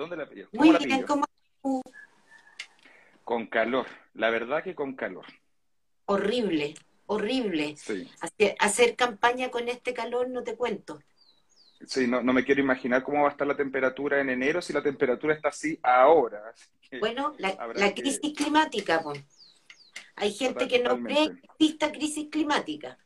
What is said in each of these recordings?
¿Dónde la? Muy bien, ¿cómo Con calor, la verdad que con calor. Horrible, horrible. Sí. Hacer, campaña con este calor no te cuento. Sí, no, no me quiero imaginar cómo va a estar la temperatura en enero si la temperatura está así ahora. bueno, la, crisis climática, pues. Hay gente que no cree que exista crisis climática.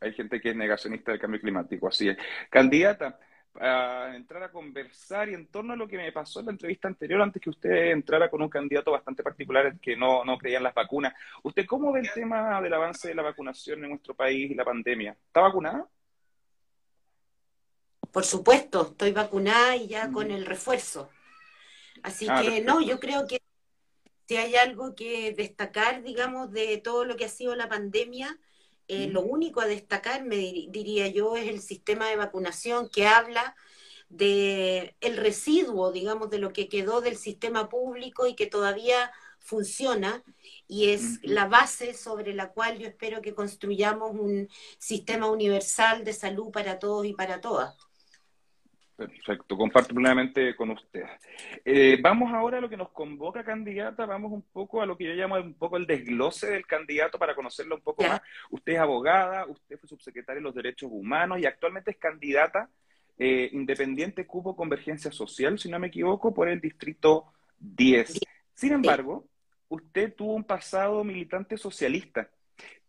Hay gente que es negacionista del cambio climático, así es. Candidata, a entrar a conversar y en torno a lo que me pasó en la entrevista anterior, antes que usted entrara con un candidato bastante particular que no, no creía en las vacunas. ¿Usted cómo ve el tema del avance de la vacunación en nuestro país y la pandemia? ¿Está vacunada? Por supuesto, estoy vacunada y ya con el refuerzo. Así ah, que no, yo creo que si hay algo que destacar, digamos, de todo lo que ha sido la pandemia, eh, lo único a destacar, me diría yo, es el sistema de vacunación que habla de el residuo, digamos, de lo que quedó del sistema público y que todavía funciona y es la base sobre la cual yo espero que construyamos un sistema universal de salud para todos y para todas. Perfecto, comparto plenamente con usted. Eh, vamos ahora a lo que nos convoca candidata, vamos un poco a lo que yo llamo un poco el desglose del candidato para conocerlo un poco más. Usted es abogada, usted fue subsecretaria de los Derechos Humanos y actualmente es candidata eh, independiente Cupo Convergencia Social, si no me equivoco, por el Distrito 10. Sin embargo, usted tuvo un pasado militante socialista.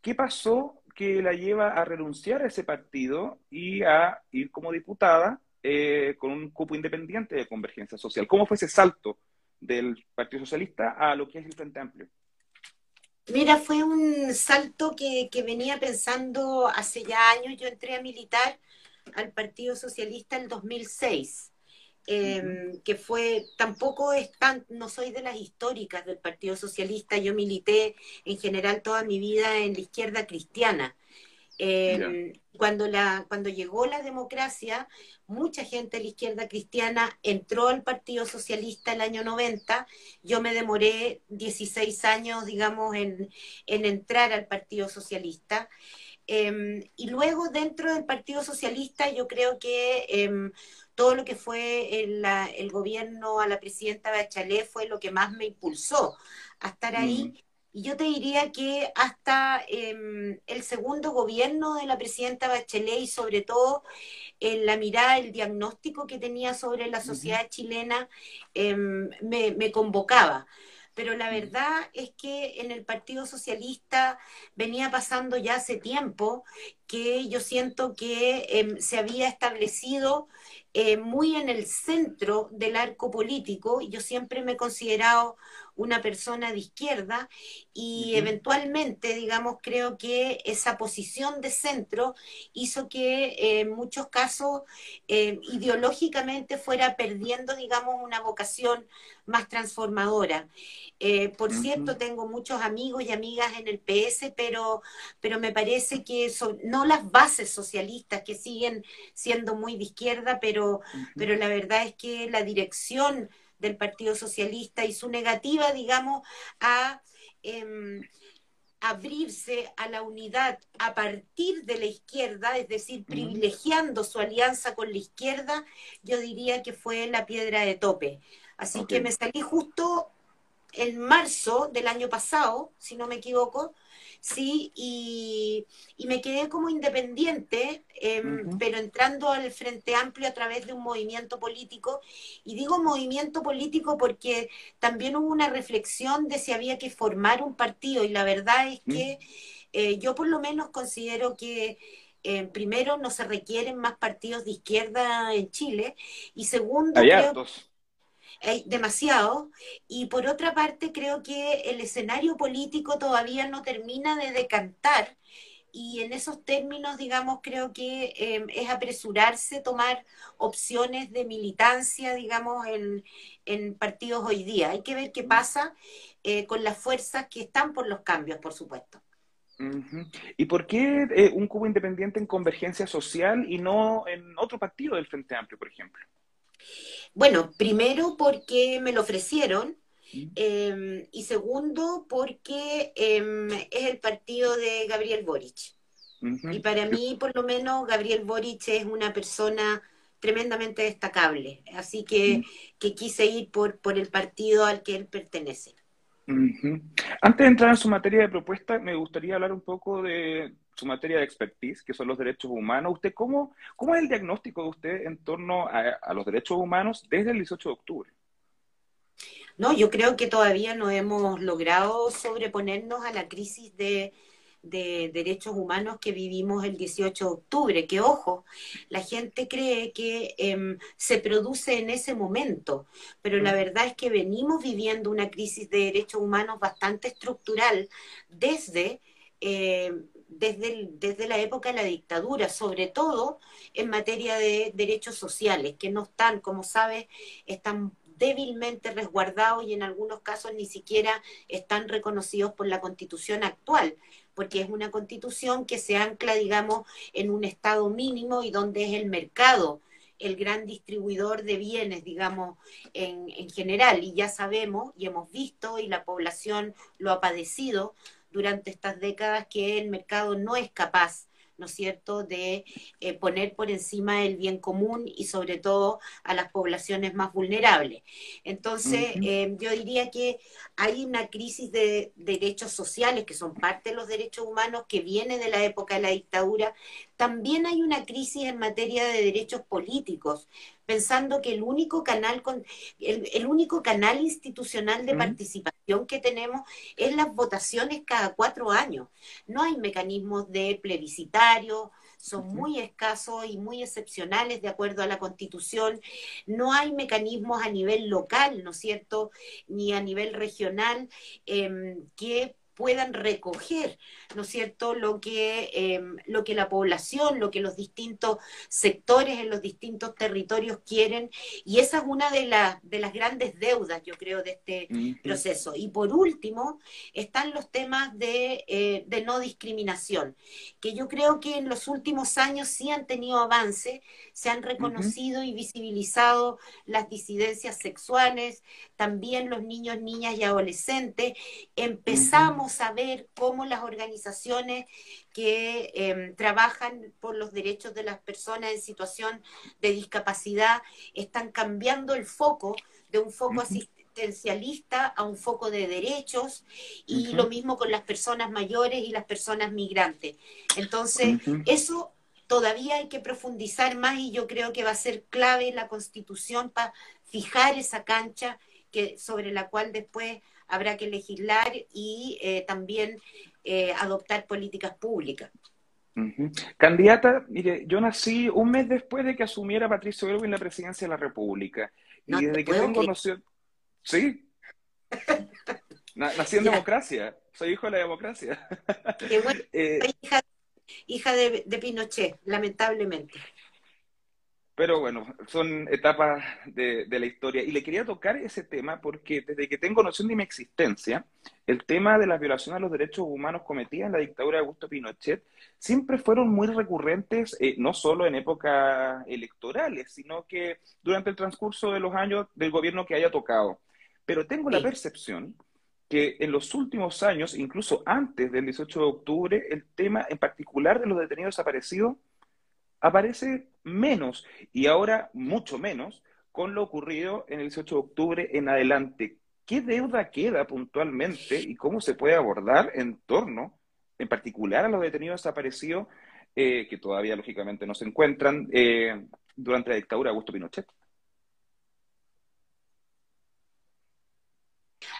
¿Qué pasó que la lleva a renunciar a ese partido y a ir como diputada? Eh, con un cupo independiente de convergencia social. ¿Cómo fue ese salto del Partido Socialista a lo que es el Frente Amplio? Mira, fue un salto que, venía pensando hace ya años. Yo entré a militar al Partido Socialista en 2006. Em, que fue, tampoco es tan, no soy de las históricas del Partido Socialista, yo milité en general toda mi vida en la izquierda cristiana. Cuando, la, cuando llegó la democracia, mucha gente de la izquierda cristiana entró al Partido Socialista el año 90. Yo me demoré 16 años, digamos, en, entrar al Partido Socialista. Em, y luego dentro del Partido Socialista yo creo que em, todo lo que fue el, el, gobierno a la presidenta Bachelet fue lo que más me impulsó a estar ahí. Y yo te diría que hasta em, el segundo gobierno de la presidenta Bachelet y sobre todo en la mirada, el diagnóstico que tenía sobre la sociedad chilena em, me, convocaba pero la verdad es que en el Partido Socialista venía pasando ya hace tiempo que yo siento que em, se había establecido eh, muy en el centro del arco político. Yo siempre me he considerado una persona de izquierda y eventualmente, digamos, creo que esa posición de centro hizo que eh, en muchos casos eh, ideológicamente fuera perdiendo, digamos, una vocación más transformadora. Eh, por cierto, tengo muchos amigos y amigas en el PS, pero, pero me parece que son, no las bases socialistas que siguen siendo muy de izquierda, pero, pero la verdad es que la dirección del Partido Socialista y su negativa, digamos, a em, abrirse a la unidad a partir de la izquierda, es decir, privilegiando su alianza con la izquierda, yo diría que fue la piedra de tope. Así que me salí justo en marzo del año pasado, si no me equivoco, sí, y, me quedé como independiente, em, pero entrando al Frente Amplio a través de un movimiento político. Y digo movimiento político porque también hubo una reflexión de si había que formar un partido, y la verdad es que eh, yo por lo menos considero que... Eh, primero, no se requieren más partidos de izquierda en Chile y segundo, creo, hay demasiado. Y por otra parte, creo que el escenario político todavía no termina de decantar. Y en esos términos, digamos, creo que em, es apresurarse tomar opciones de militancia, digamos, en, en, partidos hoy día. Hay que ver qué pasa eh, con las fuerzas que están por los cambios, por supuesto. ¿Y por qué eh, un cubo independiente en convergencia social y no en otro partido del Frente Amplio, por ejemplo? Bueno, primero porque me lo ofrecieron em, y segundo porque em, es el partido de Gabriel Boric. Y para mí, por lo menos, Gabriel Boric es una persona tremendamente destacable. Así que, mm. que quise ir por, por el partido al que él pertenece. Antes de entrar en su materia de propuesta, me gustaría hablar un poco de su materia de expertise, que son los derechos humanos. ¿Usted cómo, cómo es el diagnóstico de usted en torno a, a los derechos humanos desde el 18 de octubre? No, yo creo que todavía no hemos logrado sobreponernos a la crisis de de derechos humanos que vivimos el 18 de octubre, que ojo, la gente cree que em, se produce en ese momento, pero la mm. verdad es que venimos viviendo una crisis de derechos humanos bastante estructural desde... Eh, desde, desde la época de la dictadura, sobre todo en materia de derechos sociales, que no están, como sabes, están débilmente resguardados y en algunos casos ni siquiera están reconocidos por la constitución actual porque es una constitución que se ancla, digamos, en un estado mínimo y donde es el mercado el gran distribuidor de bienes, digamos, en, en general. Y ya sabemos y hemos visto, y la población lo ha padecido durante estas décadas, que el mercado no es capaz ¿no es cierto?, de eh, poner por encima el bien común y sobre todo a las poblaciones más vulnerables. Entonces, eh, yo diría que hay una crisis de derechos sociales, que son parte de los derechos humanos, que viene de la época de la dictadura. También hay una crisis en materia de derechos políticos, pensando que el único canal, el, único canal institucional de participación que tenemos es las votaciones cada cuatro años. No hay mecanismos de plebiscitario, son muy escasos y muy excepcionales de acuerdo a la Constitución. No hay mecanismos a nivel local, ¿no es cierto?, ni a nivel regional em, que puedan recoger, ¿no es cierto?, lo que, em, lo que la población, lo que los distintos sectores en los distintos territorios quieren. Y esa es una de, de las grandes deudas, yo creo, de este proceso. Y por último, están los temas de, eh, de no discriminación, que yo creo que en los últimos años sí han tenido avance, se han reconocido y visibilizado las disidencias sexuales, también los niños, niñas y adolescentes. Empezamos a ver cómo las organizaciones que em, trabajan por los derechos de las personas en situación de discapacidad están cambiando el foco de un foco asistencialista a un foco de derechos y lo mismo con las personas mayores y las personas migrantes. Entonces, eso todavía hay que profundizar más y yo creo que va a ser clave la constitución para fijar esa cancha que, sobre la cual después habrá que legislar y eh, también eh, adoptar políticas públicas. Candidata, mire, yo nací un mes después de que asumiera Patricio en la presidencia de la República. Y desde que tengo noción. Sí. nací en democracia. Soy hijo de la democracia. Eh, hija, hija de, de Pinochet, lamentablemente. Pero bueno, son etapas de, la historia. Y le quería tocar ese tema porque desde que tengo noción de mi existencia, el tema de las violaciones a los derechos humanos cometidas en la dictadura de Augusto Pinochet siempre fueron muy recurrentes, eh, no solo en épocas electorales, sino que durante el transcurso de los años del gobierno que haya tocado. Pero tengo la percepción que en los últimos años, incluso antes del 18 de octubre, el tema en particular de los detenidos desaparecidos aparece menos y ahora mucho menos con lo ocurrido en el 18 de octubre en adelante. ¿Qué deuda queda puntualmente y cómo se puede abordar en torno, en particular, a los detenidos desaparecidos eh, que todavía lógicamente no se encuentran eh, durante la dictadura de Augusto Pinochet?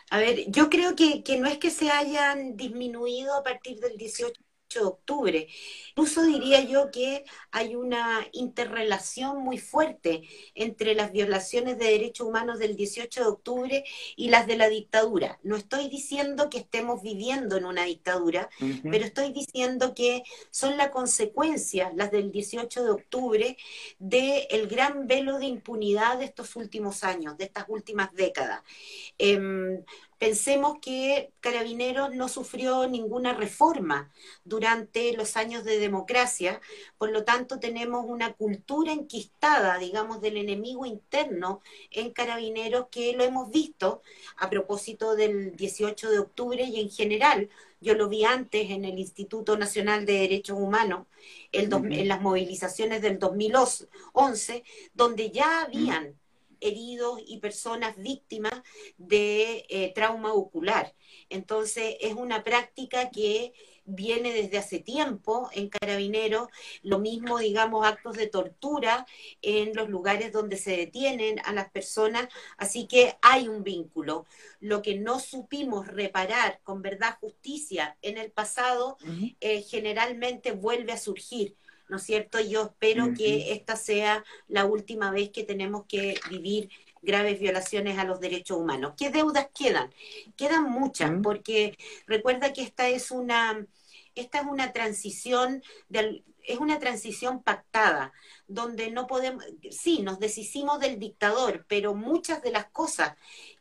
A ver, yo creo que, que no es que se hayan disminuido a partir del 18 de octubre. Incluso diría yo que hay una interrelación muy fuerte entre las violaciones de derechos humanos del 18 de octubre y las de la dictadura. No estoy diciendo que estemos viviendo en una dictadura, pero estoy diciendo que son la consecuencia, las del 18 de octubre, del el gran velo de impunidad de estos últimos años, de estas últimas décadas. Em, Pensemos que Carabineros no sufrió ninguna reforma durante los años de democracia, por lo tanto tenemos una cultura enquistada, digamos, del enemigo interno en Carabineros que lo hemos visto a propósito del 18 de octubre y en general. Yo lo vi antes en el Instituto Nacional de Derechos Humanos, en las movilizaciones del 2011, donde ya habían heridos y personas víctimas de eh, trauma ocular. Entonces, es una práctica que viene desde hace tiempo en Carabineros, lo mismo, digamos, actos de tortura en los lugares donde se detienen a las personas, así que hay un vínculo. Lo que no supimos reparar con verdad, justicia en el pasado, eh, generalmente vuelve a surgir. ¿No es cierto? Yo espero que esta sea la última vez que tenemos que vivir graves violaciones a los derechos humanos. ¿Qué deudas quedan? Quedan muchas, porque recuerda que esta es una, esta es una transición es una transición pactada, donde no podemos, sí, nos deshicimos del dictador, pero muchas de las cosas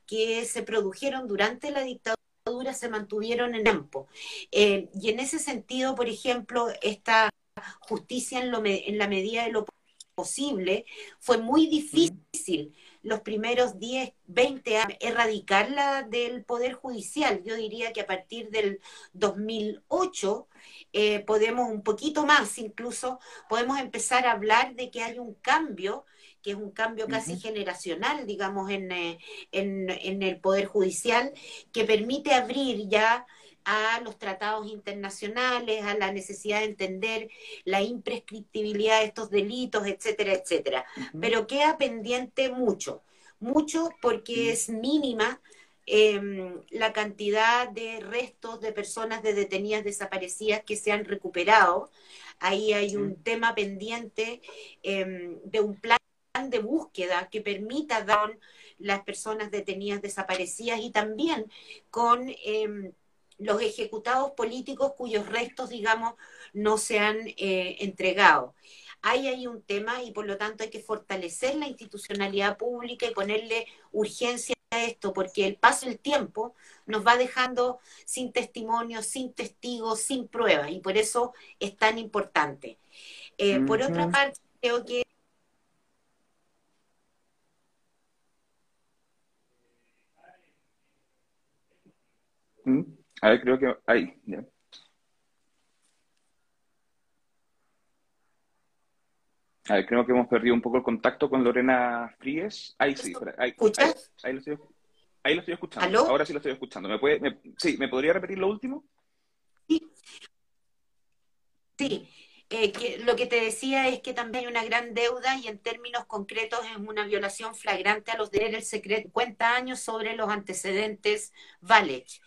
que se produjeron durante la dictadura se mantuvieron en tiempo. Eh, y en ese sentido, por ejemplo, esta justicia en, lo, en la medida de lo posible, fue muy difícil los primeros 10, 20 años erradicarla del Poder Judicial. Yo diría que a partir del 2008 eh, podemos un poquito más, incluso podemos empezar a hablar de que hay un cambio que es un cambio casi generacional, digamos, en, eh, en, en el Poder Judicial, que permite abrir ya a los tratados internacionales, a la necesidad de entender la imprescriptibilidad de estos delitos, etcétera, etcétera. Pero queda pendiente mucho, mucho porque es mínima em, la cantidad de restos de personas de detenidas desaparecidas que se han recuperado. Ahí hay un tema pendiente em, de un plan de búsqueda que permita dar las personas detenidas desaparecidas y también con em, los ejecutados políticos cuyos restos, digamos, no se han eh, entregado. Ahí hay un tema y por lo tanto hay que fortalecer la institucionalidad pública y ponerle urgencia a esto, porque el paso del tiempo nos va dejando sin testimonio, sin testigos, sin pruebas, y por eso es tan importante. Eh, por otra parte, creo que ¿Mm? A ver, creo que ahí, A ver, creo que hemos perdido un poco el contacto con Lorena Fríes. Ahí sí, ahí, ahí, lo estoy, ahí, lo estoy, escuchando. Ahora sí lo estoy escuchando. ¿Me puede, sí, ¿me podría repetir lo último? Sí. Sí. Eh, lo que te decía es que también hay una gran deuda y en términos concretos es una violación flagrante a los derechos del secreto 50 años sobre los antecedentes Valech.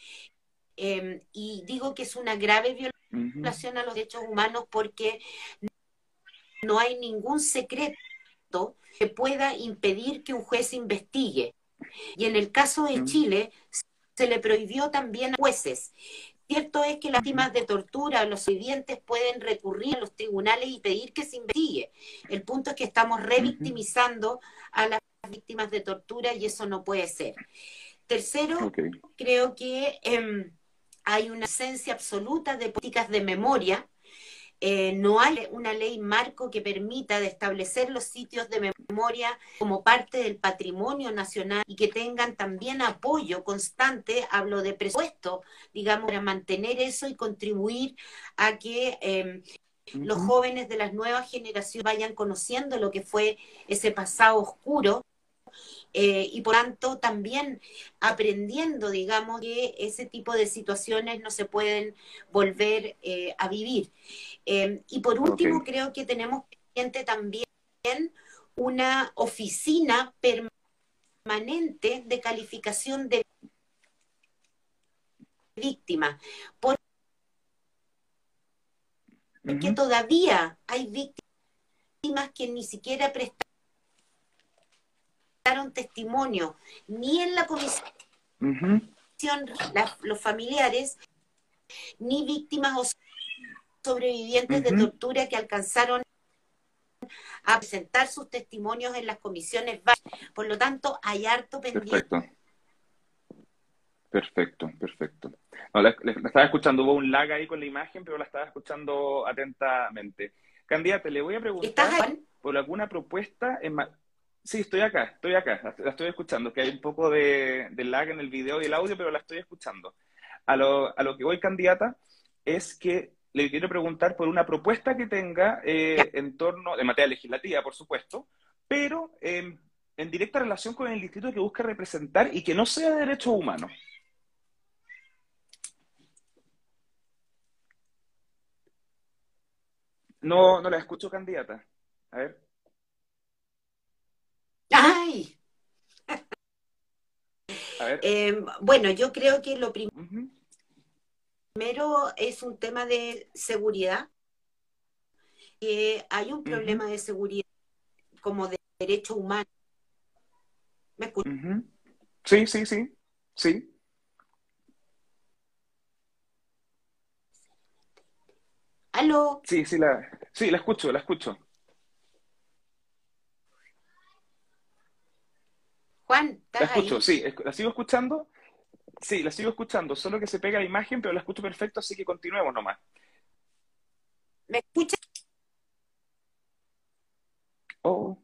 Em, y digo que es una grave violación a los derechos humanos porque no hay ningún secreto que pueda impedir que un juez investigue. Y en el caso de Chile se le prohibió también a jueces. Cierto es que las víctimas de tortura, los vivientes pueden recurrir a los tribunales y pedir que se investigue. El punto es que estamos revictimizando a las víctimas de tortura y eso no puede ser. Tercero, creo que em, hay una esencia absoluta de políticas de memoria. Eh, no hay una ley marco que permita de establecer los sitios de memoria como parte del patrimonio nacional y que tengan también apoyo constante, hablo de presupuesto, digamos, para mantener eso y contribuir a que em, los jóvenes de las nuevas generaciones vayan conociendo lo que fue ese pasado oscuro eh, y por tanto también aprendiendo, digamos, que ese tipo de situaciones no se pueden volver eh, a vivir. Em, y por último, creo que tenemos pendiente también una oficina permanente de calificación de víctimas. Porque todavía hay víctimas que ni siquiera prestan testimonio ni en la comisión los familiares ni víctimas o sobrevivientes de tortura que alcanzaron a presentar sus testimonios en las comisiones. Por lo tanto, hay harto pendiente. Perfecto, perfecto. No, la, estaba escuchando, hubo un lag ahí con la imagen, pero la estaba escuchando atentamente. Candidata, le voy a preguntar por alguna propuesta en Sí, estoy acá, estoy acá, la estoy escuchando, que hay un poco de, lag en el video y el audio, pero la estoy escuchando. A lo, a lo que voy, candidata, es que le quiero preguntar por una propuesta que tenga eh, en torno, de materia legislativa, por supuesto, pero en directa relación con el distrito que busca representar y que no sea de derechos humanos. No, no la escucho, candidata. A ver. Em, bueno, yo creo que lo primero es un tema de seguridad. Que hay un problema de seguridad como de derecho humano. ¿Me Sí, sí, sí. Sí. ¿Aló? Sí, sí, la, sí, la escucho, la escucho. Juan, ¿estás La escucho, sí, la sigo escuchando. Sí, la sigo escuchando, solo que se pega la imagen, pero la escucho perfecto, así que continuemos nomás. ¿Me escuchas? Oh.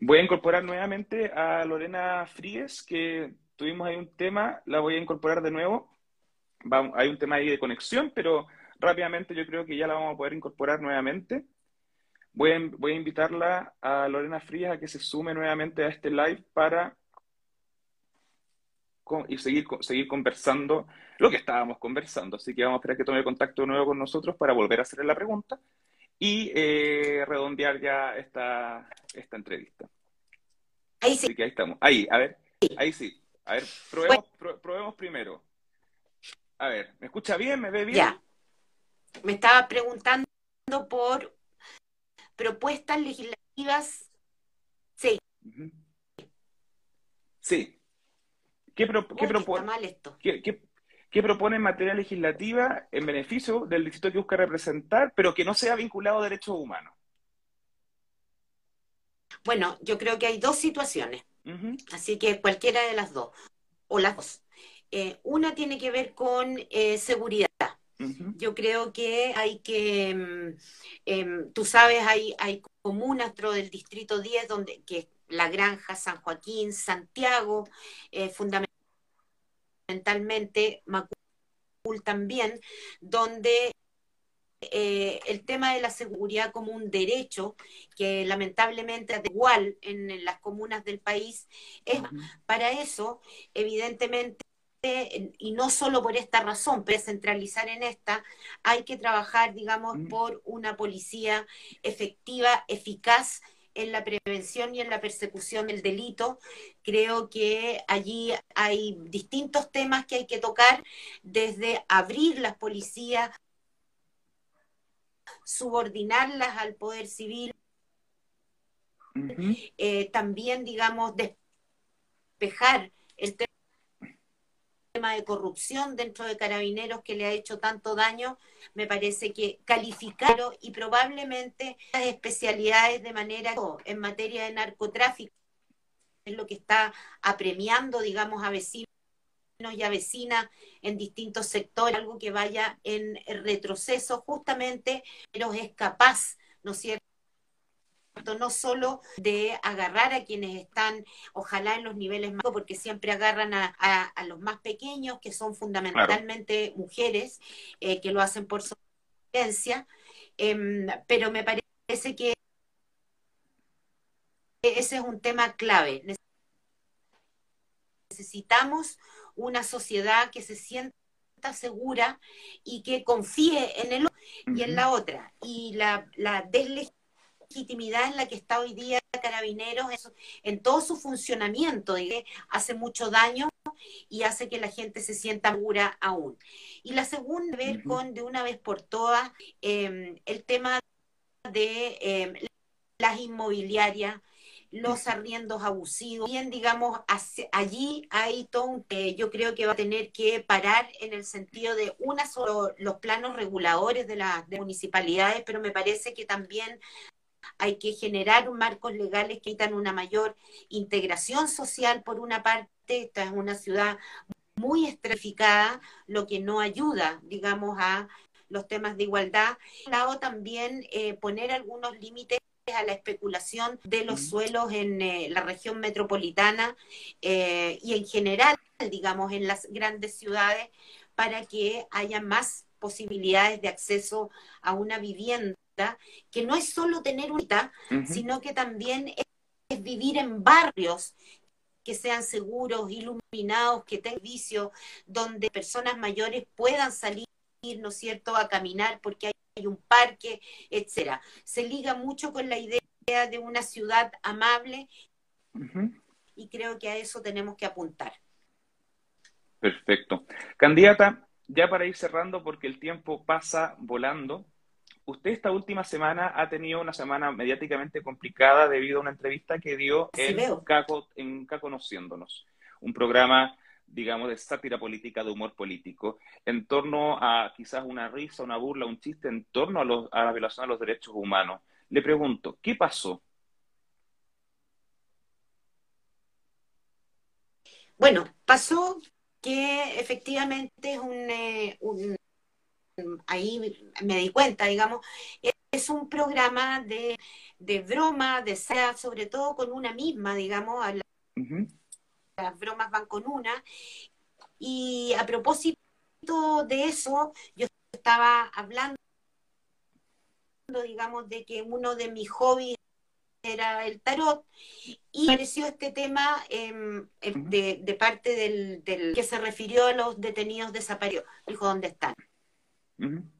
Voy a incorporar nuevamente a Lorena Fríes, que tuvimos ahí un tema, la voy a incorporar de nuevo. hay un tema ahí de conexión, pero rápidamente yo creo que ya la vamos a poder incorporar nuevamente. Voy a, voy a invitarla a Lorena Frías a que se sume nuevamente a este live para y seguir, seguir conversando lo que estábamos conversando. Así que vamos a esperar que tome contacto de nuevo con nosotros para volver a hacerle la pregunta y eh, redondear ya esta, esta entrevista. Ahí sí. Así que ahí estamos. Ahí, a ver. Ahí sí. A ver, probemos, probemos primero. A ver, ¿me escucha bien? ¿Me ve bien? Ya. Me estaba preguntando por propuestas legislativas. Sí. Sí. ¿Qué, propone? ¿Qué, propone en materia legislativa en beneficio del distrito que busca representar, pero que no sea vinculado a derechos humanos? Bueno, yo creo que hay dos situaciones. Así que cualquiera de las dos, o las dos. Eh, una tiene que ver con eh, seguridad. Yo creo que hay que, em, tú sabes, hay, hay comunas dentro del Distrito 10, donde, que La Granja, San Joaquín, Santiago, eh, fundamentalmente Macul también, donde eh, el tema de la seguridad como un derecho que lamentablemente es igual en, las comunas del país, es para eso, evidentemente, y no solo por esta razón, pero centralizar en esta, hay que trabajar, digamos, mm. por una policía efectiva, eficaz en la prevención y en la persecución del delito. Creo que allí hay distintos temas que hay que tocar, desde abrir las policías, subordinarlas al poder civil, eh, también, digamos, despejar el tema tema de corrupción dentro de carabineros que le ha hecho tanto daño, me parece que calificarlo y probablemente las especialidades de manera en materia de narcotráfico es lo que está apremiando, digamos, a vecinos y a vecinas en distintos sectores, algo que vaya en retroceso justamente, pero es capaz, ¿no es cierto? No solo de agarrar a quienes están, ojalá en los niveles más, porque siempre agarran a, los más pequeños, que son fundamentalmente mujeres, eh, que lo hacen por sobrevivencia, em, pero me parece que ese es un tema clave. Necesitamos una sociedad que se sienta segura y que confíe en el y en la otra. Y la, la legitimidad en la que está hoy día Carabineros en todo su funcionamiento, hace mucho daño y hace que la gente se sienta segura aún. Y la segunda, ver con de una vez por todas em, el tema de em, las inmobiliarias, los arriendos abusivos. Bien, digamos, allí hay todo un, que yo creo que va a tener que parar en el sentido de una solo los planos reguladores de las municipalidades, pero me parece que también hay que generar marcos legales que dan una mayor integración social por una parte, esta es una ciudad muy estratificada, lo que no ayuda, digamos, a los temas de igualdad. lado también eh, poner algunos límites a la especulación de los suelos en eh, la región metropolitana eh, y en general, digamos, en las grandes ciudades, para que haya más posibilidades de acceso a una vivienda, que no es solo tener una, sino que también es vivir en barrios que sean seguros, iluminados, que tengan servicio, donde personas mayores puedan salir, ¿no es cierto?, a caminar porque hay un parque, etcétera. Se liga mucho con la idea de una ciudad amable y creo que a eso tenemos que apuntar. Perfecto. Candidata, ya para ir cerrando, porque el tiempo pasa volando, usted esta última semana ha tenido una semana mediáticamente complicada debido a una entrevista que dio en, Caco, en Conociéndonos, un programa, digamos, de sátira política, de humor político, en torno a quizás una risa, una burla, un chiste en torno a, a la violación de los derechos humanos. Le pregunto, ¿qué pasó? Bueno, pasó que efectivamente es un, eh, un ahí me di cuenta, digamos, es un programa de, de broma, de sea sobre todo con una misma, digamos, las bromas van con una. Y a propósito de eso, yo estaba hablando, digamos, de que uno de mis hobbies era el tarot y apareció este tema em, em, de, de, parte del, del, que se refirió a los detenidos desaparecidos. Dijo, ¿dónde están? Mhm.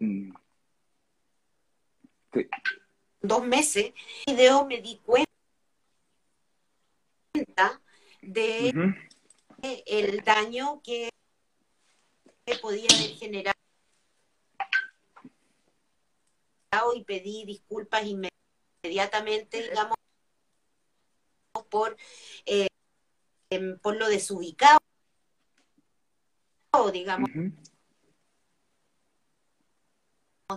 Mm. Dos meses, video me di cuenta de el daño que podía haber generado y pedí disculpas inmediatamente, digamos, por, eh, em, por lo desubicado, digamos,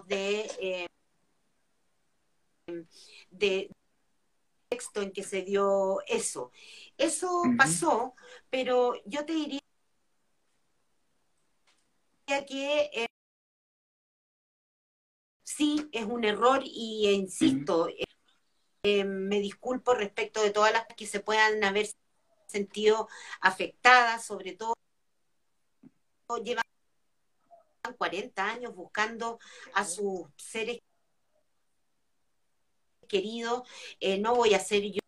de, eh, de texto en que se dio eso. Eso pasó, pero yo te diría que eh, sí es un error y insisto, eh, eh, me disculpo respecto de todas las que se puedan haber sentido afectadas, sobre todo llevan 40 años buscando a sus seres queridos, no voy a ser yo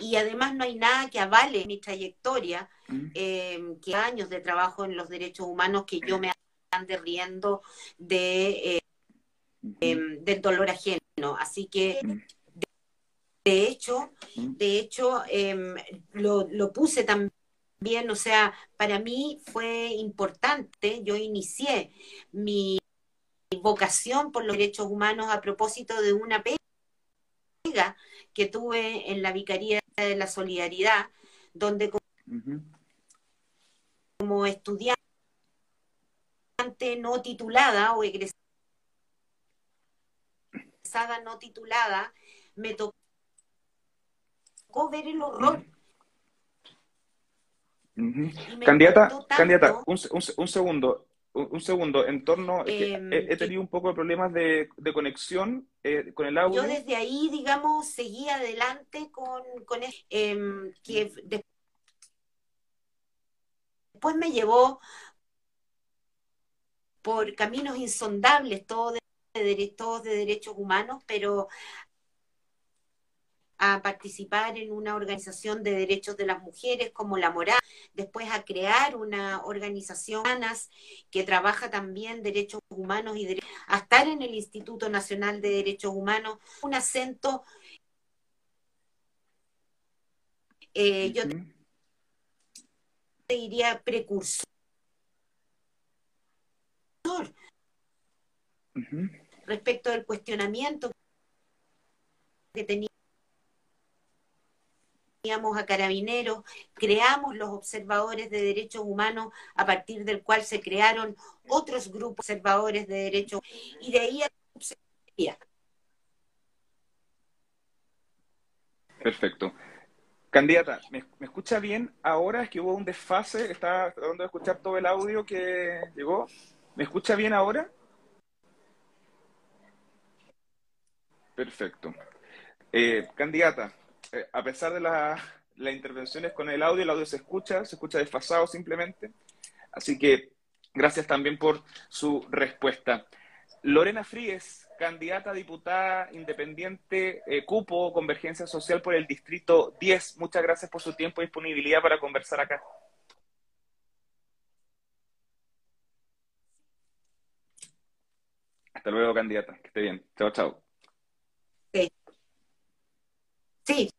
y además no hay nada que avale mi trayectoria, eh, que años de trabajo en los derechos humanos que yo me ande riendo de, eh, em, del dolor ajeno. Así que, de, hecho, de hecho em, lo, lo puse también, o sea, para mí fue importante, yo inicié mi vocación por los derechos humanos a propósito de una pega que tuve en la Vicaría de la Solidaridad, donde como, estudiante no titulada o egresada no titulada, me tocó ver el horror. Candidata, candidata, un, segundo un segundo, en torno, em, he, tenido un poco de problemas de, conexión eh, con el audio. Yo desde ahí, digamos, seguí adelante con, con eh, que después me llevó por caminos insondables, todo de, todos de derechos humanos, pero a participar en una organización de derechos de las mujeres como la Moral, después a crear una organización que trabaja también derechos humanos y a estar en el Instituto Nacional de Derechos Humanos, un acento, eh, yo te diría precursor. Respecto del cuestionamiento que tenía teníamos a carabineros, creamos los observadores de derechos humanos a partir del cual se crearon otros grupos observadores de derechos y de ahí a la Perfecto. Candidata, ¿me, escucha bien ahora? Es que hubo un desfase, estaba tratando de escuchar todo el audio que llegó. ¿Me escucha bien ahora? Perfecto. Eh, candidata, eh, a pesar de las intervenciones con el audio, el audio se escucha, se escucha desfasado simplemente. Así que gracias también por su respuesta. Lorena Fríes, candidata a diputada independiente, eh, cupo Convergencia Social por el Distrito 10. Muchas gracias por su tiempo y disponibilidad para conversar acá. Hasta luego, candidata. Que esté bien. Chao, chao. Sí. Sí,